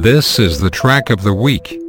This is the track of the week.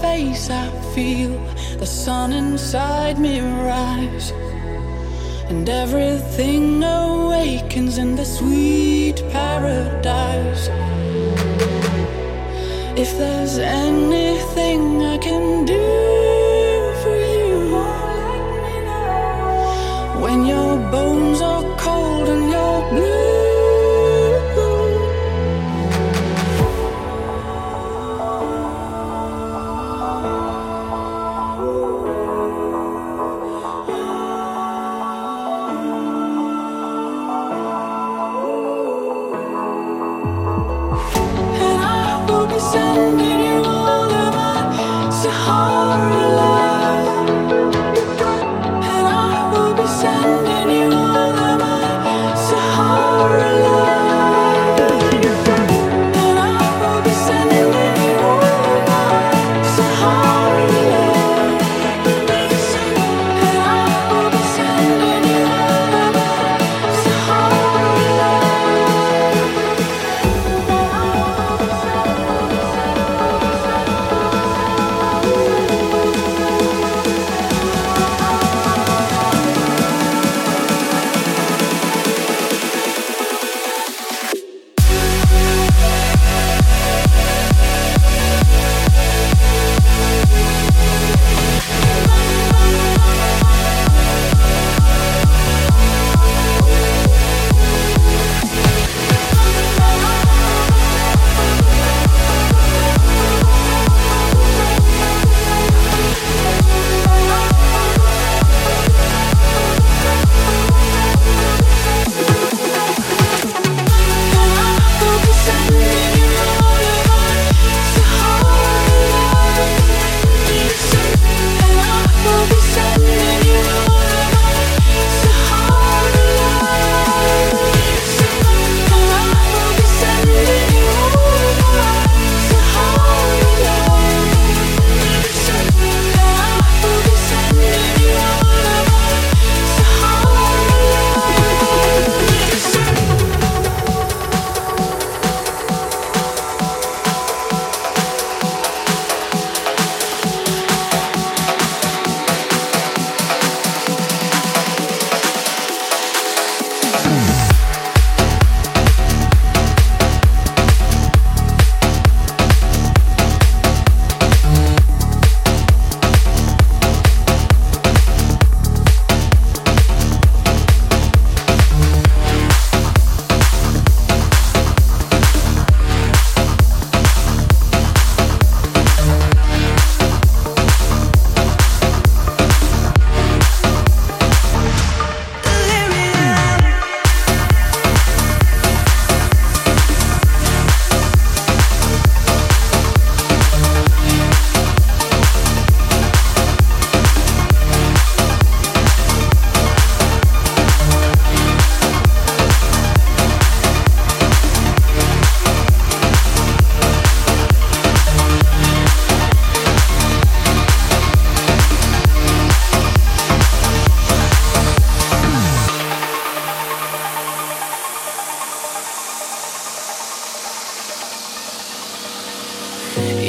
face, I feel the sun inside me rise. And everything awakens in the sweet paradise. If there's anything I can do for you, when your bones are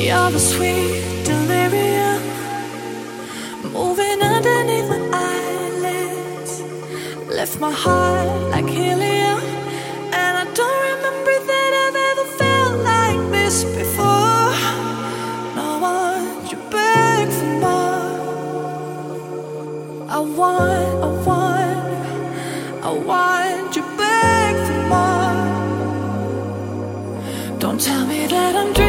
You're the sweet delirium moving underneath my eyelids. Left my heart like helium, and I don't remember that I've ever felt like this before. I want you back for more. I want, I want, I want you back for more. Don't tell me that I'm dreaming.